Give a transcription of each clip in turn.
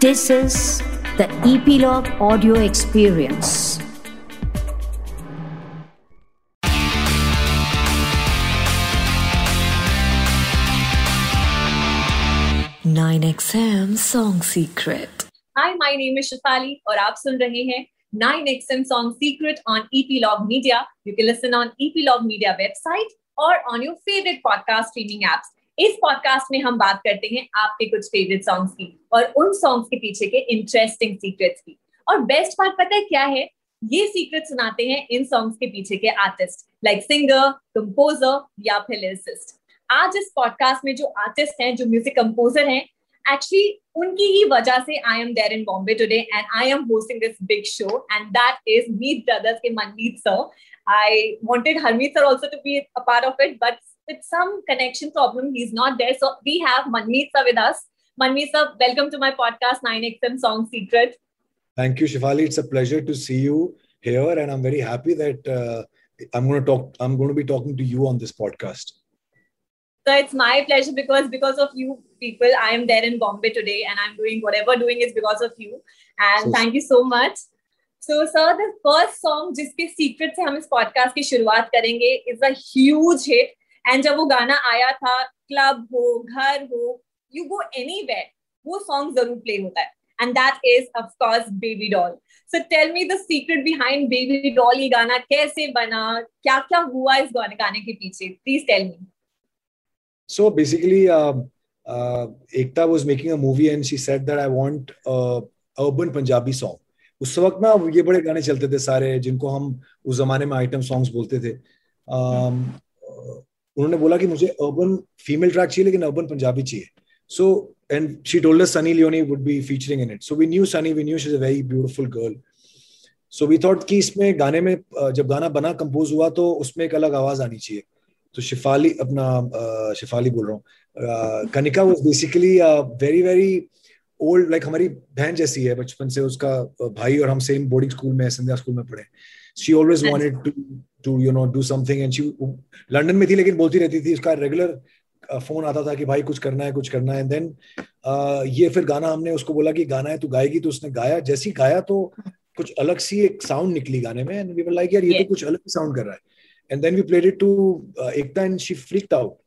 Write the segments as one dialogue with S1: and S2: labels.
S1: This is the Epilogue Audio Experience.
S2: Nine XM Song Secret.
S3: Hi, my name is Shafali और आप सुन रहे हैं 9XM Song Secret on Epilogue Media. You can listen on Epilogue Media website or on your favorite podcast streaming apps. इस podcast में हम बात करते हैं आपके कुछ फेवरेट सॉन्ग्स की और उन सॉन्ग्स के पीछे के इंटरेस्टिंग सीक्रेट्स की। और बेस्ट पार्ट पता है क्या है? ये सीक्रेट सुनाते हैं इन सॉन्ग्स के पीछे के आर्टिस्ट लाइक सिंगर कंपोजर या फिर लिरिसिस्ट आज इस पॉडकास्ट में जो आर्टिस्ट हैं, जो म्यूज़िक कंपोजर हैं एक्चुअली उनकी ही वजह से I am there in Bombay today and I am hosting this big show and that is Meet brothers के Manmeet sir I wanted Harmeet sir also to be a part of it but with some connection problem he's not there so we have manmeet sir with us manmeet sir welcome to my podcast 9xm song secret
S4: thank you shifali it's a pleasure to see you here and i'm very happy that uh, i'm going to talk i'm going to be talking to you on this podcast
S3: so it's my pleasure because because of you people i am there in bombay today and i'm doing whatever doing is because of you and so, thank you so much so sir the first song जिसके secret से हम इस podcast की शुरुआत करेंगे is a huge hit and जब वो गाना आया था क्लब हो घर हो यू गो एनी वो सॉन्ग ज़रूर प्ले होता है। And that is of course baby doll so tell me the secret behind baby doll ये गाना कैसे बना? क्या क्या हुआ इस गाने गाने के पीछे? Please tell me
S4: so basically Ekta was making a movie and she said that I want urban Punjabi song उस वक्त ना ये बड़े गाने चलते थे सारे जिनको हम उस जमाने में आइटम सॉन्ग्स बोलते थे। Um, उन्होंने बोला कि मुझे अर्बन फीमेल ट्रैक चाहिए, लेकिन अर्बन पंजाबी चाहिए। So and she told us Sunny Leone would be featuring in it so we knew Sunny we knew she is a very beautiful girl so we thought कि इसमें गाने में जब गाना बना कंपोज हुआ तो उसमें एक अलग आवाज़ आनी चाहिए। तो शिफाली, अपना शिफाली बोल रहा हूँ। Kanika was basically very very old like हमारी बहन जैसी है, बचपन से उसका भाई और हम सेम बोर्डिंग स्कूल में, संध्या स्कूल में पढ़े she always wanted to to you know do something and she London में थी लेकिन बोलती रहती थी उसका रेगुलर फ़ोन आता था कि भाई कुछ करना है कुछ करना है। देन ये फिर गाना हमने उसको बोला कि गाना है तू गाएगी तो उसने गाया। जैसी गाया तो कुछ अलग सी एक साउंड निकली गाने में एंड वी वर लाइक यार ये तो कुछ अलग साउंड कर रहा है। And then we played it to Ekta and she freaked out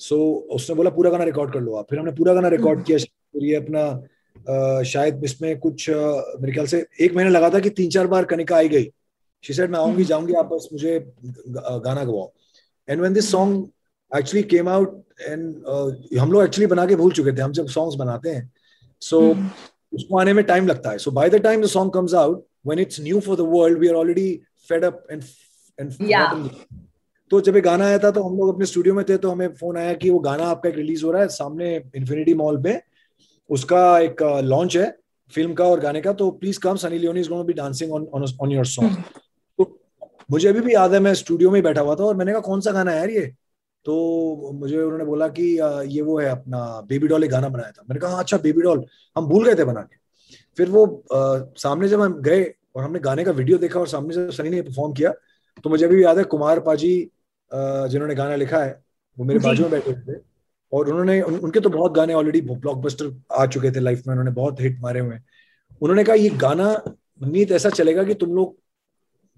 S4: so उसने बोला पूरा गाना रिकॉर्ड कर लो आप। फिर हमने पूरा गाना रिकॉर्ड hmm. किया ये अपना uh, शायद इसमें कुछ uh, मेरे ख्याल से एक महीना लगा था कि तीन चार बार कनिका आई गई। शी सेड मैं आऊँगी जाऊँगी आप बस मुझे गाना गवाओ. And when this song actually came out and हम लोग एक्चुअली बना के भूल चुके थे हम जब सॉन्ग्स बनाते हैं सो so, hmm. उसको आने में टाइम लगता है। So by the time the song comes out when it's new for the world we are already fed up and and तो जब ये गाना आया था तो हम लोग अपने स्टूडियो में थे तो हमें फ़ोन आया कि वो गाना आपका एक रिलीज़ हो रहा है सामने इन्फिनिटी मॉल पे। उसका एक लॉन्च uh, है फ़िल्म का और गाने का। तो please come Sunny Leone is going to be dancing on on your song मुझे अभी भी याद है मैं स्टूडियो में बैठा हुआ था और मैंने कहा कौन सा गाना है यार ये? तो मुझे उन्होंने बोला कि ये वो है अपना बेबी डॉल एक गाना बनाया था। मैंने कहा अच्छा बेबी डॉल हम भूल गए थे बना के। फिर वो आ, सामने जब हम गए और हमने गाने का वीडियो देखा और सामने से सनी ने परफॉर्म किया तो मुझे अभी भी याद है कुमार पाजी जिन्होंने गाना लिखा है वो मेरे बाजू में बैठे हुए थे और उन्होंने उन, उनके तो बहुत गाने ऑलरेडी ब्लॉकबस्टर आ चुके थे लाइफ में उन्होंने बहुत हिट मारे हुए हैं। उन्होंने कहा ये गाना नीत ऐसा चलेगा कि तुम लोग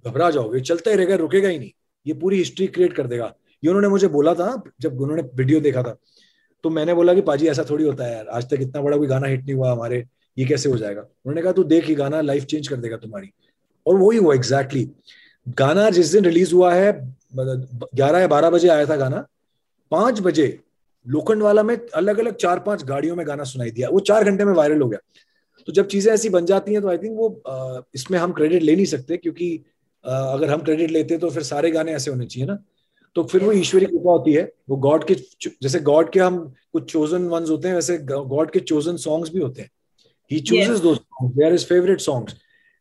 S4: घबरा जाओगे, चलता ही रहेगा, रुकेगा ही नहीं। ये पूरी हिस्ट्री क्रिएट कर देगा। ये उन्होंने मुझे बोला था, जब उन्होंने वीडियो देखा था। तो मैंने बोला कि पाजी, ऐसा थोड़ी होता है यार, आज तक इतना बड़ा कोई गाना हिट नहीं हुआ हमारे, ये कैसे हो जाएगा? उन्होंने कहा, तू देख, ये गाना लाइफ चेंज कर देगा तुम्हारी। और वही हुआ एग्जैक्टली. गाना जिस दिन रिलीज़ हुआ है ग्यारह या बारह बजे आया था गाना, पाँच बजे लोखंडवाला में अलग अलग चार पाँच गाड़ियों में गाना सुनाई दिया। वो चार घंटे में वायरल हो गया। तो जब चीज़ें ऐसी बन जाती हैं तो आई थिंक वो इसमें हम क्रेडिट ले नहीं सकते, क्योंकि अगर हम क्रेडिट लेते हैं तो फिर सारे गाने ऐसे होने चाहिए ना। तो फिर वो ईश्वरी कृपा होती है। वो गॉड के जैसे गॉड के हम कुछ चोजन वंस होते हैं वैसे गॉड के चोजन सॉन्ग्स भी होते हैं। He chooses though they are favourite songs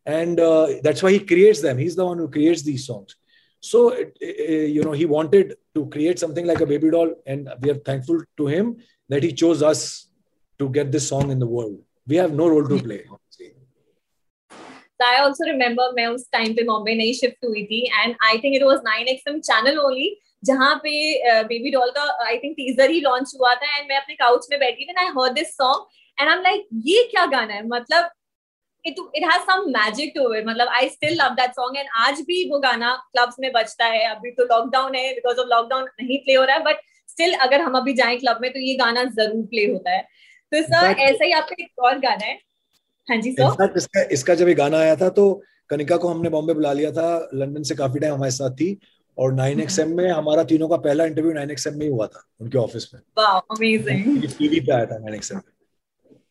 S4: and that's why he creates them he is the creates these songs so you know he wanted to create something like a baby doll and we are thankful to him that he chose us to get this song in the world we have no role to play
S3: So I also remember मैं उस time पे बॉम्बे नहीं shift हुई थी and I think it was 9XM channel only जहाँ पे baby doll का I think teaser ही लॉन्च हुआ था एंड मैं अपने काउच में बैठी थी I heard this song and I am like ये क्या गाना है? मतलब it it has some magic to it मतलब I still love that song and आज भी वो गाना क्लब्स में बजता है। अभी तो लॉकडाउन है बिकॉज़ ऑफ़ लॉकडाउन नहीं प्ले हो रहा है बट स्टिल अगर हम अभी जाएँ क्लब में तो ये गाना ज़रूर प्ले होता है। तो सर ऐसा ही आपका एक और गाना है। हाँ जी सर।
S4: इसका इसका जब ये गाना आया था तो कनिका को हमने बॉम्बे बुला लिया था। लंदन से काफ़ी टाइम हमारे साथ थी। और नाइन एक्सएम में हमारा तीनों का पहला इंटरव्यू नाइन एक्सएम में ही हुआ था उनके ऑफ़िस में। टीवी पे आया था नाइन एक्सएम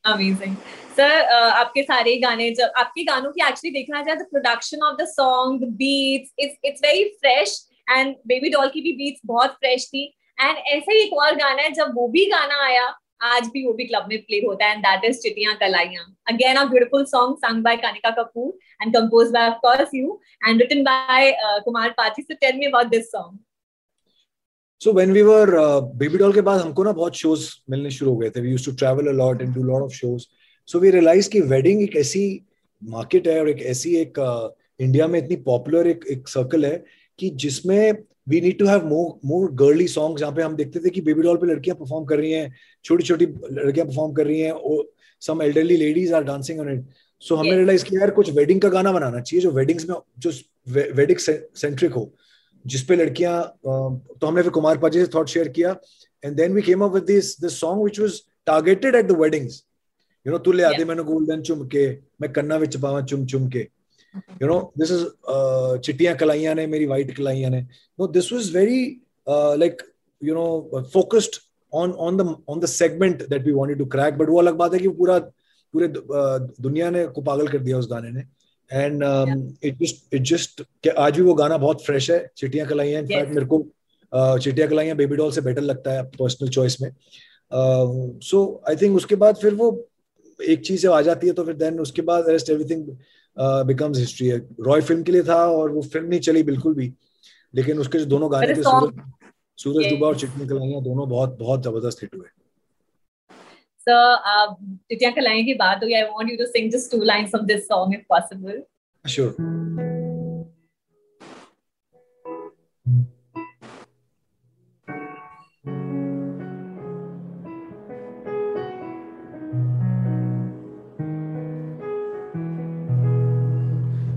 S3: अमेजिंग सर आपके सारे गाने जब आपके गानों की एक्चुअली देखना जाए तो production of the song beats it's it's very fresh and baby doll की भी बीट्स बहुत फ्रेश थी। एंड ऐसा ही एक और गाना है जब वो भी गाना आया आज भी वो भी क्लब में प्ले होता है and that is Chittiyaan Kalaiyaan again a beautiful song sung by Kanika Kapoor and compose by of course you and written by Kumar Pathi so tell me about this song
S4: so when we were baby doll के बाद हमको ना बहुत shows मिलने शुरू हो गए थे. We used to travel a lot and do lot of shows so we realise कि वेडिंग एक ऐसी मार्केट है और एक ऐसी एक इंडिया uh, में इतनी पॉपुलर एक एक सर्कल है कि जिसमें we need to have more more girly songs जहाँ पे हम देखते थे कि बेबी डॉल पे लड़कियाँ परफॉर्म कर रही हैं छोटी छोटी लड़कियाँ परफॉर्म कर रही हैं और some elderly ladies are dancing on it so हमने रियलाइज़ किया यार कुछ वेडिंग का गाना बनाना चाहिए जो वेडिंग्स में जो वेडिंग सेंट्रिक हो जिसपे लड़कियाँ तो हमने फिर कुमार पाजी से थॉट शेयर किया and then we came up with this this song which was targeted at the weddings you know तू ले आदे मैंने गोल्डन चुम के मैं कन्ना विच पावा चुम चुम के। You know this is uh, chittiyan kalaiyan ne meri white kalaiyan ne no this was very uh, like you know focused on on the on the segment that we wanted to crack. But वो अलग बात है कि पूरा पूरे दुनिया ने को पागल कर दिया उस गाने ने and it just it just आज भी वो गाना बहुत फ्रेश है चिटियाँ कलाइयाँ इनफैक्ट मेरे को चिटियाँ कलाइयाँ बेबी डॉल से बेटर लगता है पर्सनल चॉइस में सो आई थिंक उसके बाद फिर वो एक चीज़ आ जाती है तो फिर देन उसके बाद रेस्ट एवरीथिंग बिकम्स हिस्ट्री है रॉय फ़िल्म के लिए था और वो फ़िल्म नहीं चली बिल्कुल भी लेकिन उसके जो दोनों गाने थे सूरज सूरज दुबा और चिटनी कलाइया दोनों बहुत बहुत ज़बरदस्त हिट हुए
S3: So, uh, Titya Kalai ki baat ho I want you to sing just two lines of this song if possible.
S4: Sure.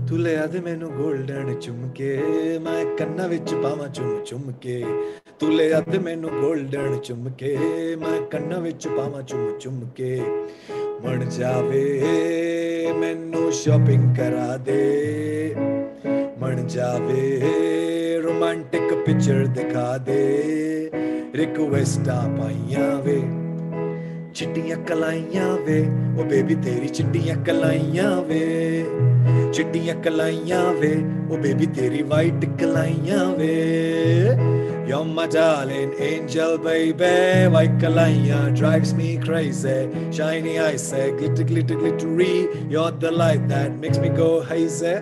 S4: ਤੂੰ ਲਿਆ ਦੇ ਮੈਨੂੰ 골ਡਨ ਚੁੰਮਕੇ। ਮੈਂ ਕੰਨਾਂ ਵਿੱਚ ਪਾਵਾਂ ਚੁੰਮ ਚੁੰਮ ਕੇ ਤੂੰ ਲਿਆ ਤੇ ਮੈਨੂੰ 골ਡਨ ਚੁੰਮਕੇ। ਮੈਂ ਕੰਨਾਂ ਵਿੱਚ ਪਾਵਾਂ ਚੁੰਮ ਚੁੰਮ ਕੇ ਮਣ ਜਾਵੇ, ਮੈਨੂੰ ਸ਼ਾਪਿੰਗ ਕਰਾ ਦੇ। ਮਣ ਜਾਵੇ ਰੋਮਾਂਟਿਕ ਪਿਕਚਰ ਦਿਖਾ ਦੇ। ਰਿਕਵੈਸਟਾਂ ਪਾਈਆਂ ਵੇ। ਚਿੱਟੀਆਂ ਕਲਾਈਆਂ ਵੇ ਉਹ ਬੇਬੀ ਤੇਰੀ ਚਿੱਟੀਆਂ ਕਲਾਈਆਂ ਵੇ ਚਿੱਟੀਆਂ ਕਲਾਈਆਂ ਵੇ ਉਹ ਬੇਬੀ ਤੇਰੀ ਵਾਈਟ ਕਲਾਈਆਂ ਵੇ You're my darling angel, baby. White kalaya drives me crazy. Shiny eyes say glitter, glitter, glittery. You're the light that makes me go hazy.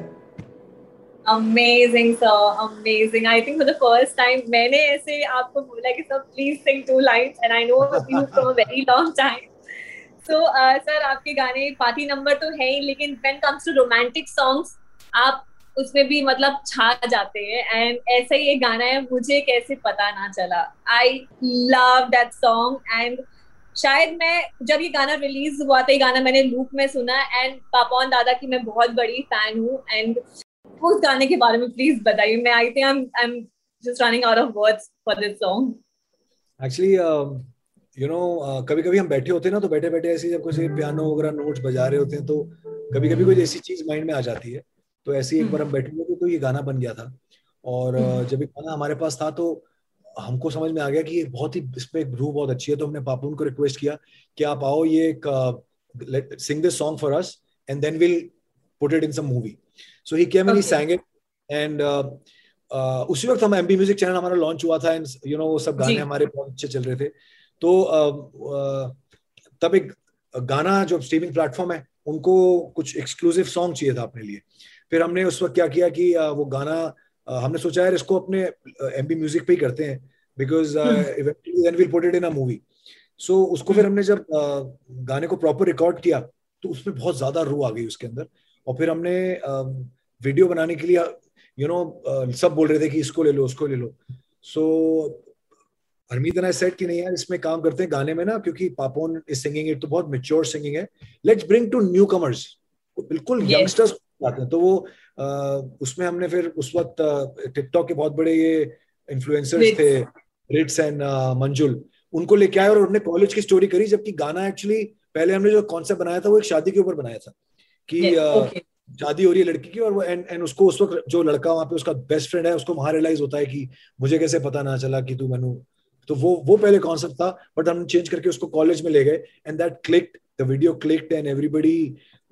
S3: Amazing, sir. Amazing. I think for the first time, मैंने ऐसे आपको बोला कि please sing two lines, and I know you from a very long time. So, uh, sir, आपके गाने party number तो है ही लेकिन when comes to romantic songs, आप उसमें भी मतलब छा जाते हैं एंड ऐसा ही एक गाना है मुझे कैसे पता ना चला I love that song and शायद मैं जब ये गाना रिलीज़ हुआ था ये गाना मैंने लूप में सुना एंड पापा और दादा की मैं बहुत बड़ी फ़ैन हूँ एंड उस गाने के बारे में प्लीज़ बताइए। मैं I think I am just running out of words for this song
S4: actually you know कभी कभी हम बैठे होते हैं ना तो बैठे बैठे ऐसे जब कोई पियानो वगैरह नोट्स बजा रहे होते हैं तो कभी कभी कोई ऐसी चीज़ माइंड में आ जाती है। तो ऐसे एक बार हम बैठे हुए थे तो ये गाना बन गया था। और हम्म। जब ये गाना हमारे पास था तो हमको समझ में आ गया कि ये बहुत ही इस पे ग्रूव बहुत अच्छी है तो हमने पापून को रिक्वेस्ट किया कि आप आओ ये एक sing this song for us and then will put it in some movie so he came and he sang it and उसी वक्त हम एमबी म्यूज़िक चैनल हमारा लॉन्च हुआ था एंड यू नो वो सब गाने हमारे बहुत अच्छे चल रहे थे। तो तब एक गाना जो स्ट्रीमिंग प्लेटफॉर्म है उनको कुछ एक्सक्लूसिव सॉन्ग चाहिए था अपने लिए। फिर हमने उस वक्त क्या किया कि वो गाना हमने सोचा यार इसको अपने एम म्यूज़िक पे ही करते हैं। Because will put it in a movie so उसको फिर हमने जब गाने को प्रॉपर रिकॉर्ड किया तो उसमें बहुत ज़्यादा रू आ गई उसके अंदर। और फिर हमने वीडियो बनाने के लिए यू नो सब बोल रहे थे कि इसको ले लो उसको ले लो। सो हरमीत ने सेट कि नहीं यार इसमें काम करते हैं गाने में ना क्योंकि पापोन इज़ सिंगिंग इट तो बहुत मेच्योर सिंगिंग है। Let's bring to newcomers बिल्कुल यंगस्टर्स आते हैं। तो वो अ, उसमें हमने फिर उस वक्त टिकटॉक के बहुत बड़े ये इन्फ्लुएंसर्स थे रिट्स एंड मंजुल। उनको लेके आए और उन्होंने कॉलेज की स्टोरी करी जबकि गाना एक्चुअली पहले हमने जो कॉन्सेप्ट बनाया था वो एक शादी के ऊपर बनाया था। कि
S3: Yes, okay.
S4: शादी हो रही है लड़की की और वो एंड एंड उसको उस वक्त जो लड़का वहाँ पे उसका बेस्ट फ्रेंड है उसको वहाँ रियलाइज़ होता है कि मुझे कैसे पता ना चला कि तू मैनू तो वो वो पहले कॉन्सेप्ट था बट हमने चेंज करके उसको कॉलेज में ले गए and that clicked the video clicked and everybody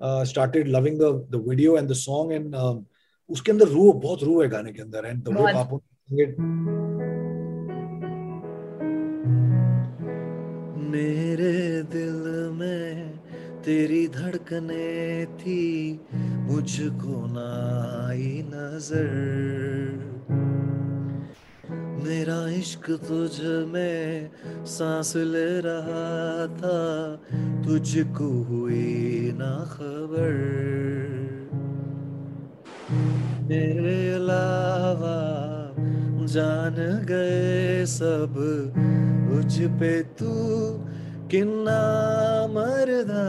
S4: started loving the the video and the song and उसके अंदर रूह बहुत रूह है गाने के अंदर एंड द वे
S3: बहुत।
S5: मेरे दिल में तेरी धड़कने थी, मुझको ना आई नज़र। मेरा इश्क तुझ में सांस ले रहा था, तुझको हुई ना खबर। मेरे अलावा जान गए सब, मुझ पे तू किन्ना मरदा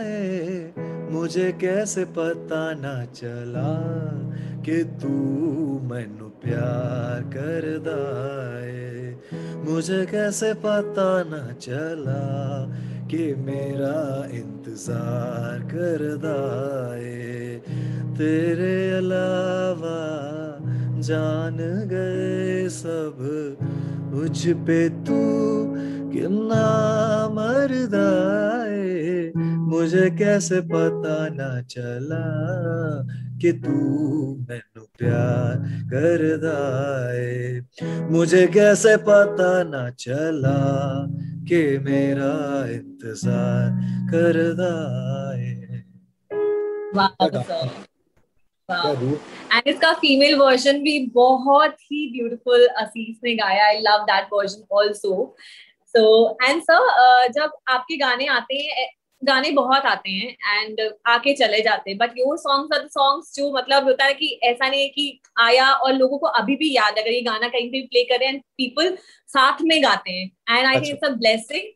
S5: है, मुझे कैसे पता ना चला कि तू मैनू प्यार करदा है। मुझे कैसे पता ना चला कि मेरा इंतज़ार करदा है। तेरे अलावा जान गए सब, मुझ पे तू कितना मरदा मुझे कैसे पता ना चला कि तू मैनू प्यार करदा है। मुझे कैसे पता ना चला कि मेरा इंतज़ार
S3: Wow, Wow.
S4: रूह
S3: एंड इसका फीमेल वर्जन भी बहुत ही ब्यूटीफुल असीस ने गाया। I love that version also so and sir जब आपके गाने आते हैं गाने बहुत आते हैं एंड आके चले जाते हैं but your songs are songs जो मतलब होता है कि ऐसा नहीं है कि आया और लोगों को अभी भी याद अगर ये गाना कहीं पे प्ले करें एंड पीपल साथ में गाते हैं and I think it's a blessing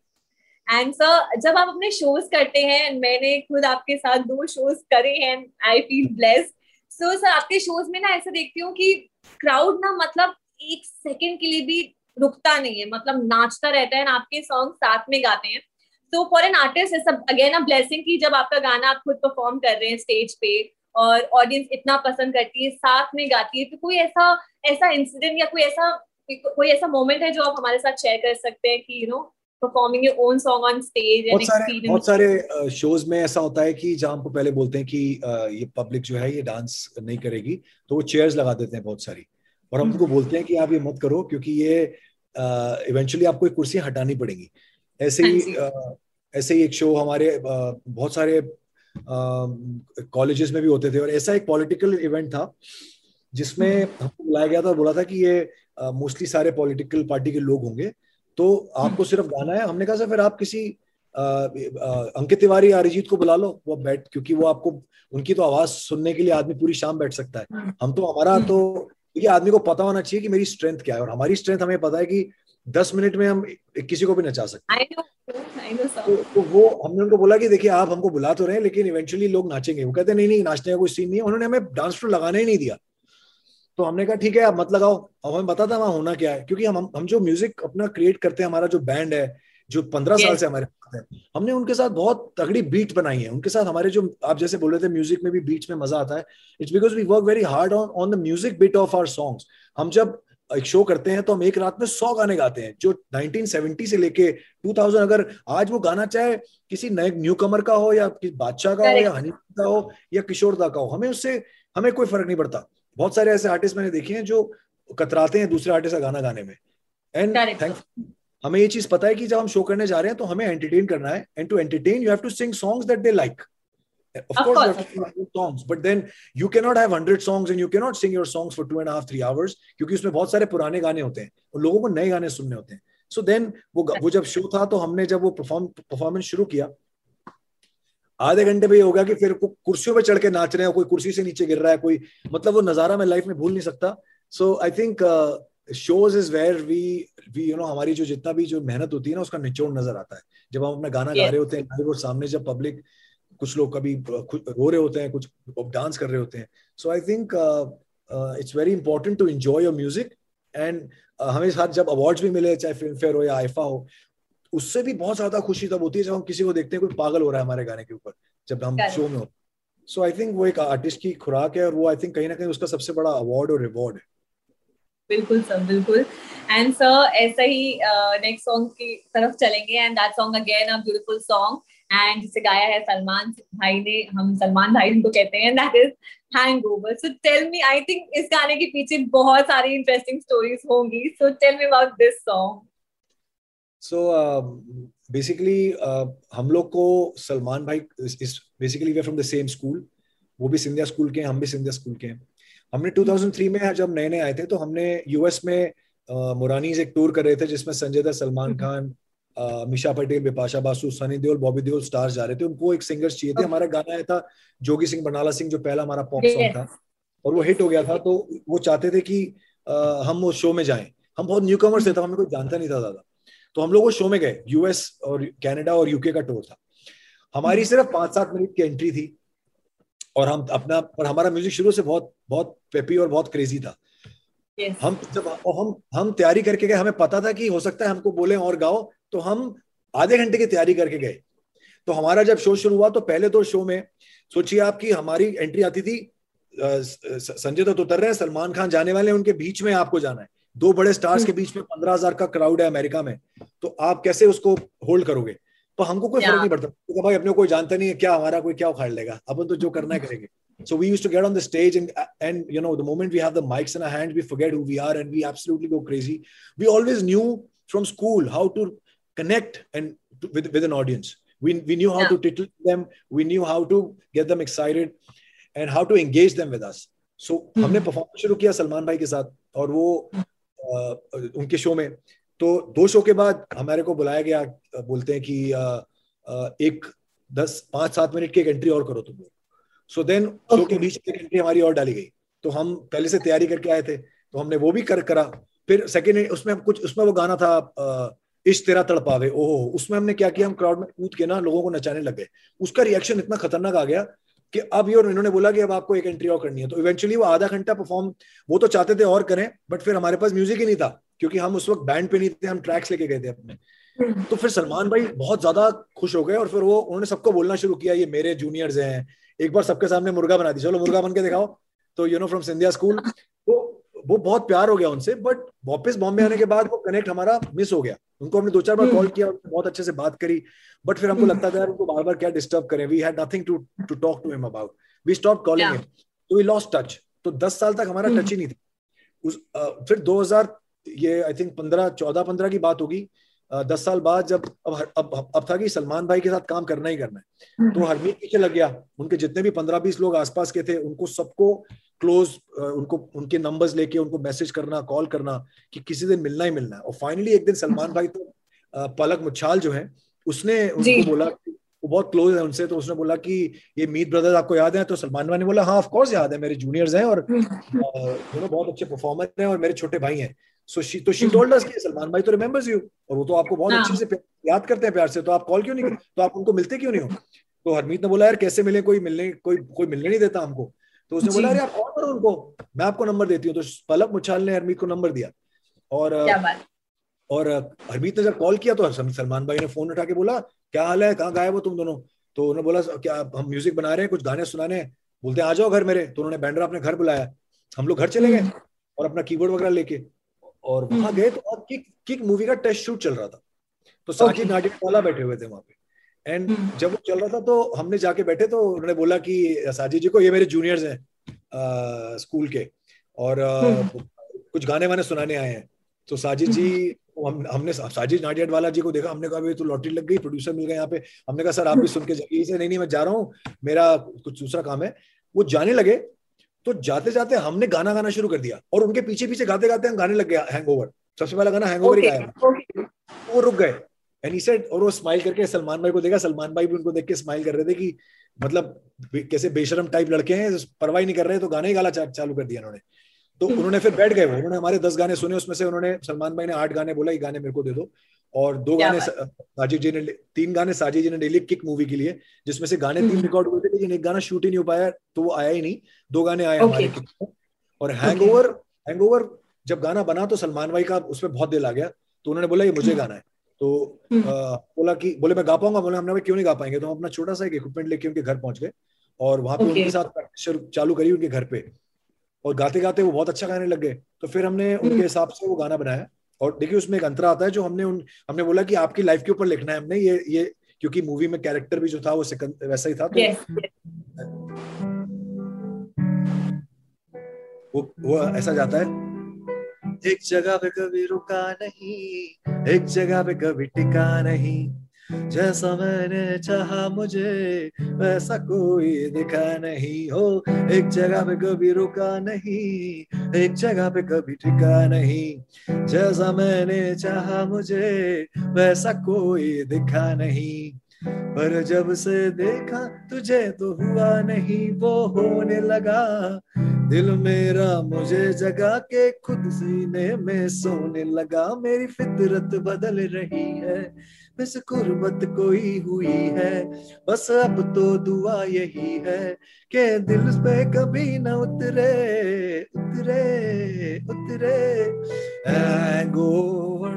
S3: and sir जब आप अपने शोज़ करते हैं मैंने खुद आपके साथ दो शोज़ करे हैं I feel blessed so sir आपके शोज़ में ना ऐसा देखती हूँ कि क्राउड ना मतलब एक सेकेंड के लिए भी रुकता नहीं है मतलब नाचता रहता है आपके सॉन्ग साथ में गाते हैं। तो for an artist is again a blessing कि जब आपका गाना आप खुद परफॉर्म कर रहे हैं स्टेज पे और ऑडियंस इतना पसंद करती है साथ में गाती है तो कोई ऐसा ऐसा इंसिडेंट या कोई ऐसा कोई ऐसा मोमेंट है जो आप हमारे साथ शेयर कर सकते हैं कि you know performing your own song on
S4: stage and
S3: experience
S4: बहुत सारे शोज़ में ऐसा होता है कि जहाँ हमको पहले बोलते हैं कि ये पब्लिक जो है ये डांस नहीं करेगी तो वो चेयर्स लगा देते हैं बहुत सारी। और हम उनको बोलते हैं कि आप ये मत करो क्योंकि ये इवेंचुअली आपको एक कुर्सियाँ हटानी पड़ेंगी। ऐसे ही uh, ऐसे ही एक शो हमारे uh, बहुत सारे कॉलेजेस में भी होते थे और ऐसा एक पॉलिटिकल इवेंट था जिसमें हमको बुलाया गया था और बोला था कि ये मोस्टली सारे पॉलिटिकल पार्टी के लोग होंगे। तो आपको सिर्फ़ गाना है? हमने कहा सर फिर आप किसी अंकित तिवारी अरिजीत को बुला लो वो बैठ क्योंकि वो आपको उनकी तो आवाज़ सुनने के लिए आदमी पूरी शाम बैठ सकता है। हम तो हमारा तो ये आदमी को पता होना चाहिए कि मेरी स्ट्रेंथ क्या है और हमारी स्ट्रेंथ हमें पता है कि दस मिनट में हम किसी को भी नचा सकते हैं। तो, तो वो हमने उनको बोला कि देखिए आप हमको बुला तो रहे हैं लेकिन इवेंचुअली लोग नाचेंगे। वो कहते नहीं नहीं नाचने का कोई सीन नहीं है। उन्होंने हमें डांस फ्लोर लगाना ही नहीं दिया। तो हमने कहा ठीक है आप मत लगाओ। अब हमें पता था वहाँ होना क्या है। क्योंकि हम हम जो म्यूज़िक अपना क्रिएट करते हैं हमारा जो बैंड है जो पंद्रह साल से हमारे साथ है। हमने उनके साथ बहुत तगड़ी बीट बनाई है। उनके साथ हमारे जो आप जैसे बोल रहे थे म्यूज़िक में भी बीट्स में मज़ा आता है। It's because we work very hard on on the music bit of our songs हम जब एक शो करते हैं तो हम एक रात में सौ गाने गाते हैं जो 1970 से लेके 2000 अगर आज वो गाना चाहे किसी नए न्यू कमर का हो या बादशाह का हो या हनी का हो या किशोर दा का हो हमें उससे हमें कोई फ़र्क नहीं पड़ता। बहुत सारे ऐसे आर्टिस्ट मैंने देखे हैं जो कतराते हैं दूसरे आर्टिस्ट का गाना गाने में। एंड थैंक हमें ये चीज़ पता है कि जब हम शो करने जा रहे हैं तो हमें एंटरटेन करना है। And to entertain you have to sing songs that they like of,
S3: of
S4: course,
S3: course,
S4: you have to sing songs but then you cannot have 100 songs and you cannot sing your songs for two and a half three hours क्योंकि उसमें बहुत सारे पुराने गाने होते हैं और लोगों को नए गाने सुनने होते हैं। सो so देन वो वो जब शो था तो हमने जब वो परफॉर्म परफॉर्मेंस शुरू किया आधे घंटे में ये हो गया कि फिर कुर्सियों पे चढ़ के नाच रहे हैं कोई कुर्सी से नीचे गिर रहा है कोई मतलब वो नज़ारा मैं लाइफ में भूल नहीं सकता। So I think shows is where we we you know हमारी जो जितना भी जो मेहनत होती है ना उसका निचोड़ नज़र आता है। जब हम अपना गाना गा रहे होते हैं लाइव और सामने जब पब्लिक कुछ लोग कभी रो रहे होते हैं कुछ डांस कर रहे होते हैं। So I think it's very important to enjoy your music and हमें साथ जब अवार्ड्स भी मिले चाहे फ़िल्म फेयर हो या आईफा हो उससे भी बहुत ज़्यादा खुशी तब होती है जब हम किसी को देखते हैं कोई पागल हो रहा है हमारे गाने के ऊपर जब हम शो में होते सो आई थिंक वो एक आर्टिस्ट की खुराक है और वो आई थिंक कहीं ना कहीं उसका सबसे बड़ा अवार्ड और रिवॉर्ड है।
S3: बिल्कुल सर, बिल्कुल। एंड सर ऐसा ही नेक्स्ट सॉन्ग की तरफ़ चलेंगे। And that song again a beautiful song and जिसे गाया है सलमान भाई ने, हम सलमान भाई उनको कहते हैं। That is hangover so tell me I think इस गाने के पीछे बहुत सारी इंटरेस्टिंग स्टोरीज होंगी। So tell me about this song
S4: so basically हम लोग को सलमान भाई, इस basically we from the same school वो भी सिंधिया स्कूल के हैं, हम भी सिंधिया स्कूल के हैं। हमने 2003 में जब नए नए आए थे तो हमने यूएस में मुरानीज एक टूर कर रहे थे जिसमें संजय दत्त सलमान खान uh, मिशा पटेल बिपाशा बासु सनी देओल बॉबी देओल स्टार्स जा रहे थे। उनको एक सिंगर्स चाहिए थे। हमारा गाना आया था जोगी सिंह बनाला सिंह जो पहला हमारा पॉप. सॉन्ग था। और वो हिट हो गया था तो वो चाहते थे कि हम उस शो में जाएँ। हम बहुत न्यू कमर्स थे तब हमें कोई जानता नहीं था ज़्यादा। तो हम लोग वो शो में गए यूएस और कैनेडा और यूके का टूर था। हमारी सिर्फ़ पाँच सात मिनट की एंट्री थी। और हम अपना पर हमारा म्यूज़िक शुरू से बहुत बहुत पेपी और बहुत क्रेजी था।
S3: यस
S4: हम जब और हम हम तैयारी करके गए हमें पता था कि हो सकता है हमको बोले और गाओ तो हम आधे घंटे की तैयारी करके गए। तो हमारा जब शो शुरू हुआ तो पहले तो शो में सोचिए आपकी हमारी एंट्री आती थी संजय दत्त उतर रहे हैं सलमान खान जाने वाले हैं उनके बीच में आपको जाना है। दो बड़े स्टार्स के बीच में पंद्रह हज़ार का क्राउड है अमेरिका में। तो आप कैसे उसको होल्ड करोगे? तो हमको कोई फ़र्क नहीं पड़ता तो भाई अपने कोई जानता नहीं है क्या हमारा कोई क्या उखाड़ लेगा अपन तो जो करना है करेंगे So we used to get on the stage and and you know the moment we have the mics in our hands, we forget who we are and we absolutely go crazy. We always knew from school how to connect and to, with with an audience. We we knew how
S3: Yeah.
S4: to tickle them. We knew how to get them excited and how to engage them with us. So
S3: Hmm.
S4: हमने perform शुरू किया सलमान भाई के साथ और वो अ, उनके show में तो दो शो के बाद हमारे को बुलाया गया बोलते हैं कि अ, अ, एक दस पाँच सात मिनट की एक एंट्री और करो तुम लोग। सो देन शो के बीच एक एंट्री हमारी और डाली गई। तो हम पहले से तैयारी करके आए थे। तो हमने वो भी कर करा। फिर सेकेंड उसमें कुछ उसमें वो गाना था इश्क तेरा तड़पावे। ओहो उसमें हमने क्या किया हम क्राउड में कूद के ना लोगों को नचाने लग गए। उसका रिएक्शन इतना खतरनाक आ गया कि अब ये और इन्होंने बोला कि अब आपको एक एंट्री और करनी है। तो इवेंचुअली वो आधा घंटा परफॉर्म वो तो चाहते थे और करें बट फिर हमारे पास म्यूज़िक ही नहीं था। क्योंकि हम उस वक्त बैंड पे नहीं थे हम ट्रैक्स लेके गए थे अपने। तो फिर सलमान भाई बहुत ज़्यादा खुश हो गए और फिर वो उन्होंने सबको बोलना शुरू किया ये मेरे जूनियर्स हैं। एक बार सबके सामने मुर्गा बना दी चलो मुर्गा बन के दिखाओ। तो you know from Scindia school तो वो बहुत प्यार हो गया उनसे बट वापस बॉम्बे आने के बाद वो कनेक्ट हमारा मिस हो गया। उनको हमने दो चार बार कॉल किया बहुत अच्छे से बात करी बट फिर हमको लगता था उनको बार बार क्या डिस्टर्ब करें? We had nothing to to talk to him about we stop
S3: calling
S4: him तो वी लॉस्ट टच तो 10 साल तक हमारा टच ही नहीं था। उस फिर 2000 ये आई थिंक 15 14 15 की बात होगी। दस साल बाद जब अब अब अब, था कि सलमान भाई के साथ काम करना ही करना है। तो हरमीत पीछे लग गया। उनके जितने भी पंद्रह बीस लोग आसपास के थे उनको सबको क्लोज उनको उनके नंबर्स लेके उनको मैसेज करना कॉल करना कि किसी दिन मिलना ही मिलना है। और फाइनली एक दिन सलमान भाई तो पलक मुच्छाल जो है उसने उनको बोला वो बहुत क्लोज है उनसे तो उसने बोला कि ये मीत ब्रदर्स आपको याद है? तो सलमान भाई ने बोला हाँ ऑफ़ कोर्स याद है मेरे जूनियर्स हैं और दोनों बहुत अच्छे परफॉर्मर हैं और मेरे छोटे भाई हैं। सो शी तो शी टोल्ड अस कि सलमान भाई तो रिमेंबर्स यू और वो तो आपको बहुत
S3: हाँ।
S4: अच्छे से याद करते हैं प्यार से तो आप कॉल क्यों नहीं तो आप उनको मिलते क्यों नहीं हो? तो हरमीत ने बोला यार कैसे मिले कोई मिलने कोई कोई मिलने नहीं देता हमको। तो उसने। बोला अरे आप कॉल करो उनको मैं आपको नंबर देती हूँ। तो पलक मुच्छाल ने हरमीत को नंबर दिया। और और हरमीत ने जब कॉल किया तो सलमान भाई ने फ़ोन उठा के बोला क्या हाल है? कहाँ गायब हो तुम दोनों? तो उन्होंने बोला क्या हम म्यूज़िक बना रहे हैं कुछ गाने सुनाने हैं? बोलते हैं आ जाओ घर मेरे। तो उन्होंने बैंडर अपने घर बुलाया। हम लोग घर चले गए और अपना कीबोर्ड वगैरह लेके और वहाँ
S3: हम्म।
S4: गए तो वहाँ किक किक मूवी का टेस्ट शूट चल रहा था। तो साजिद
S3: Okay.
S4: नाडियाड वाला बैठे हुए थे वहाँ पे। एंड
S3: हम्म।
S4: जब वो चल रहा था तो हमने जाके बैठे तो उन्होंने बोला कि साजिद जी को ये मेरे जूनियर्स हैं स्कूल के। और
S3: हम्म।
S4: कुछ गाने वाने सुनाने आए हैं। तो साजिद जी हम हमने साजिद नाडियाड वाला जी को देखा हमने कहा भाई तो लॉटरी लग गई प्रोड्यूसर मिल गए यहाँ पे। हमने कहा सर आप भी सुन के जाइए। नहीं नहीं मैं जा रहा हूँ मेरा कुछ दूसरा काम है। वो जाने लगे तो जाते जाते हमने गाना गाना शुरू कर दिया और उनके पीछे पीछे गाते गाते हम गाने लग गया हैंगओवर सबसे पहला गाना हैंगओवर ही गाया।
S3: ओके
S4: वो रुक गए। एंड ही सेड और वो स्माइल करके सलमान भाई को देखा सलमान भाई भी उनको देख के स्माइल कर रहे थे कि मतलब कैसे बेशरम टाइप लड़के हैं परवाही नहीं कर रहे तो गाने ही चा, चालू कर दिया उन्होंने तो
S3: हम्म।
S4: उन्होंने फिर बैठ गए वो। उन्होंने हमारे दस गाने सुने उसमें से उन्होंने सलमान भाई ने आठ गाने बोला ये गाने मेरे को दे दो। और दो गाने साजिद जी ने तीन गाने साजिद जी ने ले लिए किक मूवी के लिए जिसमें से गाने तीन। रिकॉर्ड हुए। थे लेकिन एक गाना शूट ही नहीं हो पाया तो वो आया ही नहीं। दो गाने आए
S3: Okay.
S4: हमारे और हैंगओवर हैंगओवर जब गाना बना तो सलमान भाई का उसमें बहुत दिल आ गया तो उन्होंने बोला ये मुझे
S3: हम्म।
S4: गाना है। तो
S3: हम्म।
S4: अ, बोला कि बोले मैं गा पाऊँगा। बोले हमने भाई क्यों नहीं गा पाएँगे? तो हम अपना छोटा सा एक इक्विपमेंट लेके उनके घर पहुँच गए। और वहाँ पे उनके साथ प्रैक्टिस चालू करी उनके घर पे। और गाते गाते वो बहुत अच्छा गाने लग गए। तो फिर हमने उनके
S3: हम्म।
S4: हिसाब से वो गाना बनाया। और देखिए उसमें एक अंतरा आता है जो हमने उन हमने बोला कि आपकी लाइफ के ऊपर लिखना है हमने। ये ये क्योंकि मूवी में कैरेक्टर भी जो था वो सिकंद वैसा ही था तो
S3: Yes, yes.
S4: वो वो ऐसा जाता है
S5: एक जगह पे कभी रुका नहीं एक जगह पे कभी टिका नहीं जैसा मैंने चाहा मुझे, वैसा कोई दिखा नहीं हो। एक जगह पे कभी रुका नहीं, एक जगह पे कभी टिका नहीं। जैसा मैंने चाहा मुझे, वैसा कोई दिखा नहीं। पर जब से देखा तुझे तो हुआ नहीं, वो होने लगा। दिल मेरा मुझे जगा के खुद सीने में सोने लगा। मेरी फितरत बदल रही है। बस गुर्बत कोई हुई है। बस अब तो दुआ यही है कि दिल पे कभी न उतरे उतरे उतरे। हैंगओवर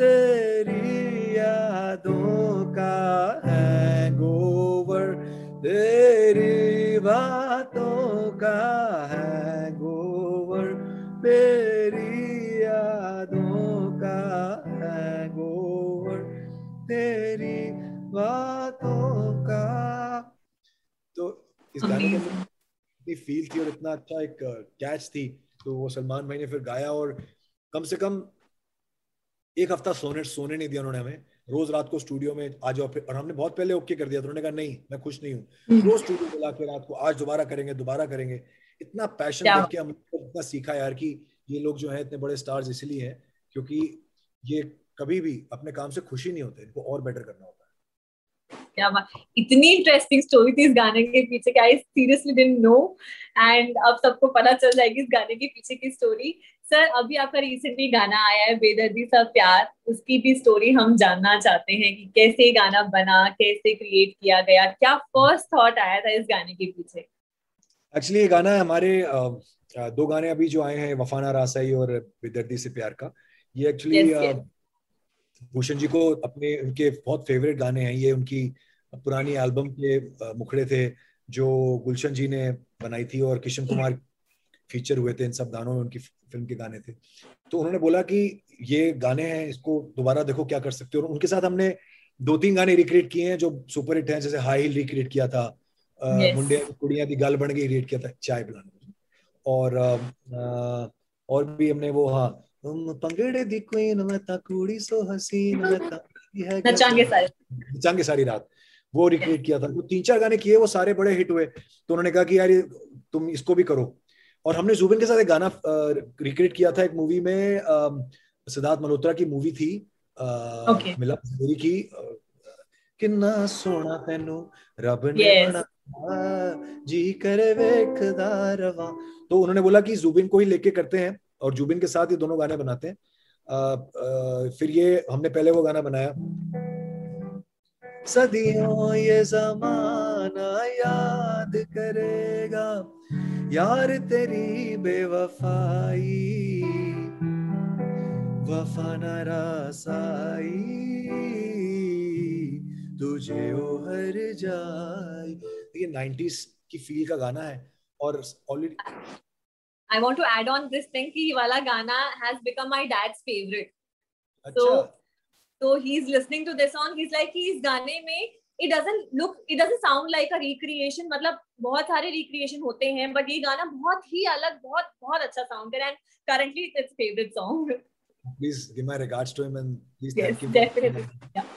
S5: तेरी यादों का है गोवर तेरी बातों का है गोवर तेरी यादों का। तेरी बातों का।
S4: तो इस गाने के इतनी फील थी और इतना अच्छा एक कैच थी। तो वो सलमान भाई ने फिर गाया और कम से कम एक हफ़्ता सोने सोने नहीं दिया उन्होंने हमें। रोज रात को स्टूडियो में आ जाओ फिर और हमने बहुत पहले ओके कर दिया तो उन्होंने कहा नहीं मैं खुश नहीं हूँ।
S3: हम्म।
S4: रोज स्टूडियो बुला के रात को आज दोबारा करेंगे दोबारा करेंगे। इतना पैशन
S3: क्या
S4: देख के हमने इतना सीखा यार कि ये लोग जो है इतने बड़े स्टार्स इसलिए हैं क्योंकि ये कभी भी अपने काम से खुशी नहीं होते इनको और बेटर करना होता है।
S3: क्या बात इतनी इंटरेस्टिंग स्टोरी थी इस गाने के पीछे कि I seriously didn't know and अब सबको पता चल जाएगी इस गाने के पीछे की स्टोरी सर अभी आपका रिसेंटली गाना आया है बेदर्दी सा प्यार उसकी भी स्टोरी हम जानना चाहते हैं कि कैसे गाना बना कैसे क्रिएट किया गया क्या फ़र्स्ट थॉट आया था इस गाने के पीछे?
S4: एक्चुअली ये गाना हमारे दो गाने अभी जो आए हैं वफाना रासाई और बेदर्दी से प्यार का। ये actually
S3: Yes, yes.
S4: Bhushan ji को अपने उनके बहुत फेवरेट गाने हैं ये उनकी पुरानी एल्बम के मुखड़े थे जो गुलशन जी ने बनाई थी और किशन कुमार फीचर हुए थे इन सब गानों में उनकी फ़िल्म के गाने थे। तो उन्होंने बोला कि ये गाने हैं इसको दोबारा देखो क्या कर सकते हो। और उनके साथ हमने दो तीन गाने रिक्रिएट किए हैं जो सुपर हिट हैं जैसे हाई हिल रिक्रिएट किया था
S3: Yes.
S4: मुंडे कुड़ियाँ दी गल बन गई रिक्रिएट किया था चाय पिलाने और और भी हमने वो हाँ तुम पंगड़े दी क्वीन मैं ता कुड़ी सो हसीन मैं ता है
S3: नचांगे सारे।
S4: नचांगे सारी रात। वो रिक्रिएट किया था। तो तीन चार गाने किए वो सारे बड़े हिट हुए। तो उन्होंने कहा कि यार तुम इसको भी करो। और हमने जुबिन के साथ एक गाना रिक्रिएट किया था एक मूवी में सिद्धार्थ मल्होत्रा की मूवी थी
S3: Okay.
S4: मिला मेरी की। किन्ना सोना तेनू रब ने
S3: Yes.
S4: बनाया जी करे वेखदा रवा। तो उन्होंने बोला कि जुबिन को ही लेके करते हैं। और जुबिन के साथ ये दोनों गाने बनाते हैं। अ, अ, फिर ये हमने पहले वो गाना बनाया।
S5: सदियों ये जमाना याद करेगा यार तेरी बेवफाई वफा न रासाई तुझे ओ हर जाए।
S4: ये 90s की फील का गाना है और already
S3: I want to add on this thing कि ये वाला गाना has become my dad's favourite
S4: अच्छा
S3: so he's listening to this song he's like इस गाने में it doesn't look it doesn't sound like a recreation मतलब बहुत सारे recreation होते हैं but ये गाना बहुत ही अलग बहुत बहुत अच्छा sound है and currently it's his favorite song
S4: please give my regards to him and please
S3: Yes,
S4: thank him
S3: definitely. Yeah.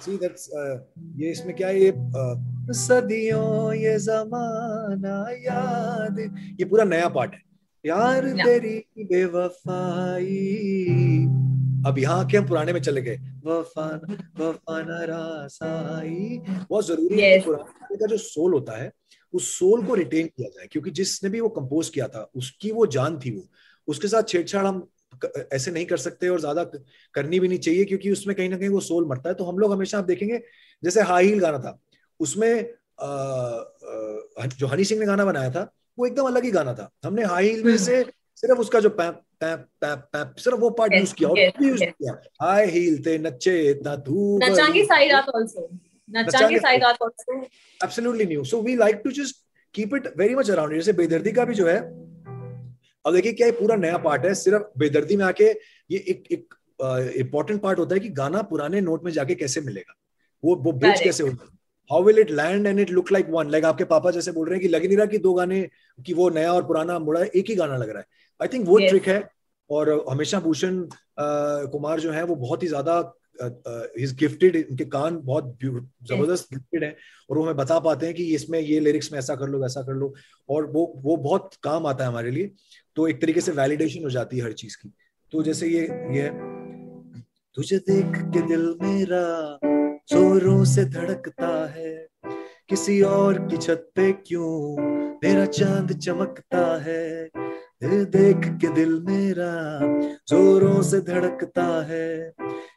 S4: see that's uh, ये इसमें क्या है ये uh,
S5: सदियों ये जमाना याद
S4: ये पूरा नया पार्ट है
S5: यार
S3: Yeah.
S5: तेरी बेवफाई।
S4: अब यहाँ के हम पुराने में चले गए।
S5: रासाई।
S4: बहुत ज़रूरी है पुराने का जो सोल होता है उस सोल को रिटेन किया जाए। क्योंकि जिसने भी वो कंपोज किया था उसकी वो जान थी वो। उसके साथ छेड़छाड़ हम ऐसे नहीं कर सकते और ज़्यादा करनी भी नहीं चाहिए क्योंकि उसमें कहीं ना कहीं वो सोल मरता है। तो हम लोग हमेशा आप देखेंगे जैसे हाई हील गाना था उसमें आ, आ, जो हनी सिंह ने गाना बनाया था वो एकदम अलग ही गाना था। हमने हाई हील में से सिर्फ़ उसका जो पैप पैप पैप पैप सिर्फ़ वो पार्ट यूज़ किया और भी यूज़ किया। हाई हील ते नच्चे इतना धूप।
S3: नचांगे साई रात आल्सो नचांगे साई रात also
S4: absolutely new so we like to just keep it very much around जैसे बेदर्दी का भी जो है अब देखिए क्या ये पूरा नया पार्ट है सिर्फ़ बेदर्दी में आके ये एक एक इंपॉर्टेंट पार्ट होता है कि गाना पुराने नोट में जाके कैसे मिलेगा। वो वो ब्रिज कैसे होगा? How will it land and it look like one like आपके पापा जैसे बोल रहे हैं कि लग नहीं रहा कि दो गाने कि वो नया और पुराना मुड़ा एक ही गाना लग रहा है। आई थिंक वो yes. ट्रिक है और हमेशा भूषण कुमार जो है वो बहुत ही ज़्यादा इज़ गिफ्टेड इनके कान बहुत ज़बरदस्त गिफ्टेड है और वो हमें बता पाते हैं कि इसमें ये लिरिक्स में ऐसा कर लो वैसा कर लो और वो वो बहुत काम आता है हमारे लिए। तो एक तरीके से वैलिडेशन हो जाती है हर चीज़ की। तो जैसे ये ये तुझे देख के दिल मेरा जोरों से धड़कता है। किसी और की छत पे क्यों मेरा चाँद चमकता है? दिल देख के दिल मेरा जोरों से धड़कता है।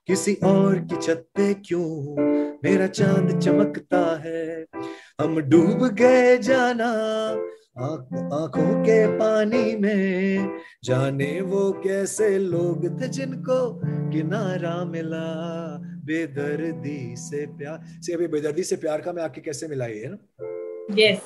S4: किसी और की छत पे क्यों मेरा चाँद चमकता है? हम डूब गए जाना आँखों के पानी में जाने वो कैसे लोग थे जिनको किनारा मिला। बेदर्दी से प्यार से अभी बेदर्दी से प्यार का मैं आके कैसे मिला ये ना?
S3: यस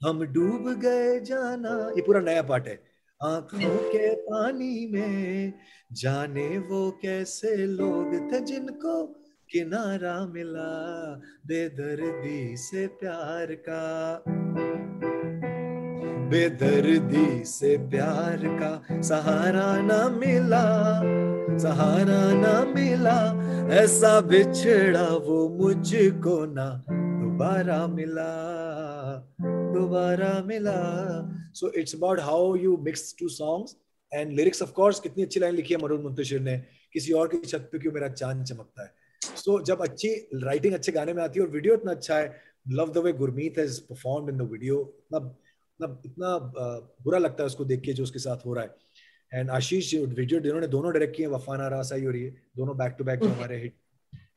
S4: हम डूब गए जाना ये पूरा नया पार्ट है। आँखों के पानी में जाने वो कैसे लोग थे जिनको किनारा मिला। बेदर्दी से प्यार का बेदर्दी से प्यार का सहारा ना मिला सहारा ना मिला। ऐसा बिछड़ा वो मुझको ना दोबारा मिला दोबारा मिला। So it's about how you mix two songs and lyrics of course कितनी अच्छी लाइन लिखी है मरुण मुंतशिर ने। किसी और की छत पे क्यों मेरा चाँद चमकता है? सो so, जब अच्छी राइटिंग अच्छे गाने में आती है और वीडियो इतना अच्छा है love the way Gurmeet has performed in the video इतना इतना इतना बुरा लगता है उसको देख के जो उसके साथ हो रहा है। एंड आशीष वीडियो जिन्होंने दोनों डायरेक्ट किए वफाना रासाई और ये दोनों बैक टू बैक जो हमारे हिट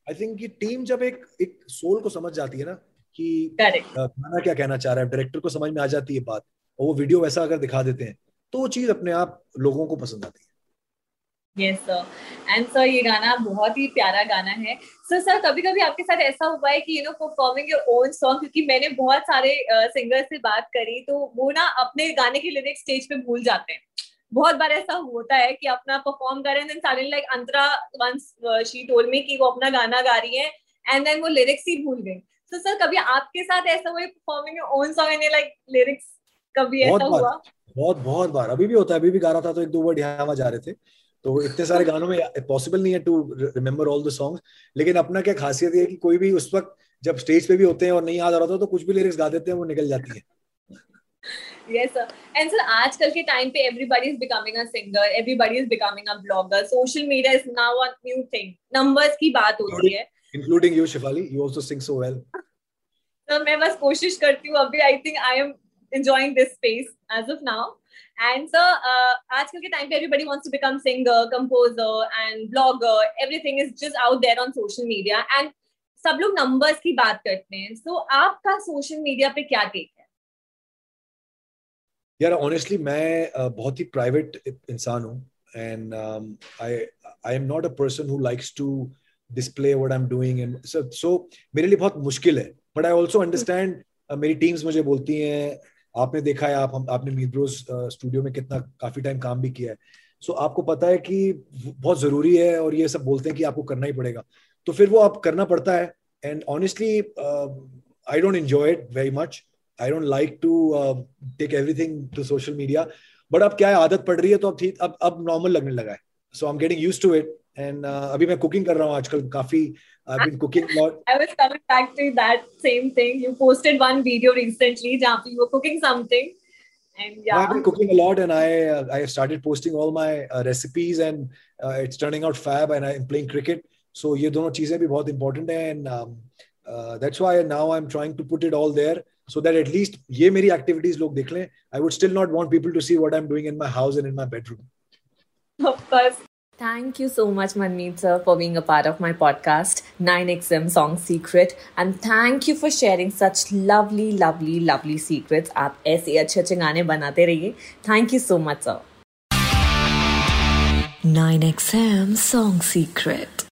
S4: आई थिंक ये टीम जब एक एक सोल को समझ जाती है ना कि गाना क्या कहना चाह रहा है डायरेक्टर को समझ में आ जाती है बात और वो वीडियो वैसा अगर दिखा देते हैं तो वो चीज़ अपने आप लोगों को पसंद आती है।
S3: यस सर एंड सर ये गाना बहुत ही प्यारा गाना है। सर सर कभी कभी आपके साथ ऐसा हुआ है कि you know performing your own song क्योंकि मैंने बहुत सारे सिंगर से बात करी तो वो ना अपने गाने की लिरिक्स स्टेज पे भूल जाते हैं। बहुत बार ऐसा होता है कि अपना परफॉर्म करें then suddenly like Antara once she told me कि वो अपना गाना गा रही है एंड देन वो लिरिक्स ही भूल गई। तो सर कभी आपके साथ ऐसा हुआ performing your own song and like lyrics कभी ऐसा हुआ?
S4: बहुत बहुत बार। अभी भी होता है अभी भी गा रहा था तो एक दो वर्ड यहाँ जा रहे थे। तो इतने सारे गानों में पॉसिबल नहीं है to remember all the song लेकिन अपना क्या खासियत है कि कोई भी उस वक्त जब स्टेज पे भी होते हैं और नहीं याद आ रहा था तो कुछ भी लिरिक्स गा देते हैं वो निकल जाती है।
S3: यस सर एंड सर आजकल के टाइम पे everybody is becoming a singer everybody is becoming a blogger social media is now a new thing numbers की बात होती है।
S4: Including you Shifali you also sing so well
S3: sir मैं बस कोशिश करती हूँ अभी I think I am enjoying this space as of now And so, uh, आजकल के टाइम पे everybody wants to become singer, composer, and blogger. Everything is just out there on social media. And सब लोग numbers की बात करते हैं. So आपका social media पे क्या take है?
S4: यार ऑनेस्टली मैं uh, बहुत ही प्राइवेट इंसान हूँ and I I am not a person who likes to display what I am doing and so मेरे लिए बहुत मुश्किल है बट आई आल्सो अंडरस्टैंड मेरी टीम्स मुझे बोलती हैं आपने देखा है आप हम आपने मीब्रोज स्टूडियो में कितना काफ़ी टाइम काम भी किया है। सो so, आपको पता है कि बहुत ज़रूरी है और ये सब बोलते हैं कि आपको करना ही पड़ेगा। तो फिर वो आप करना पड़ता है and honestly I don't enjoy it very much I don't like to take everything to social media but अब क्या है आदत पड़ रही है तो अब ठीक अब अब नॉर्मल लगने लगा है। So I am getting use to it and अभी मैं कुकिंग कर रहा हूँ आजकल काफी I've been cooking a lot.
S3: I was coming back to that same thing. You posted one video recently where you were cooking something. And yeah.
S4: I've been cooking a lot and I uh, I started posting all my uh, recipes and uh, it's turning out fab and I'm playing cricket. So ये दोनों चीजें भी बहुत important है and um, uh, that's why now I'm trying to put it all there so that at least ये मेरी activities लोग देख लें. I would still not want people to see what I'm doing in my house and in my bedroom.
S6: Of course.
S3: Thank you so much, Manmeet sir, for being a part of my podcast, 9XM Song Secret. And thank you for sharing such lovely, lovely, lovely secrets. आप ऐसे अच्छे अच्छे गाने बनाते रहिए. Thank you so much, sir.
S1: 9XM Song Secret.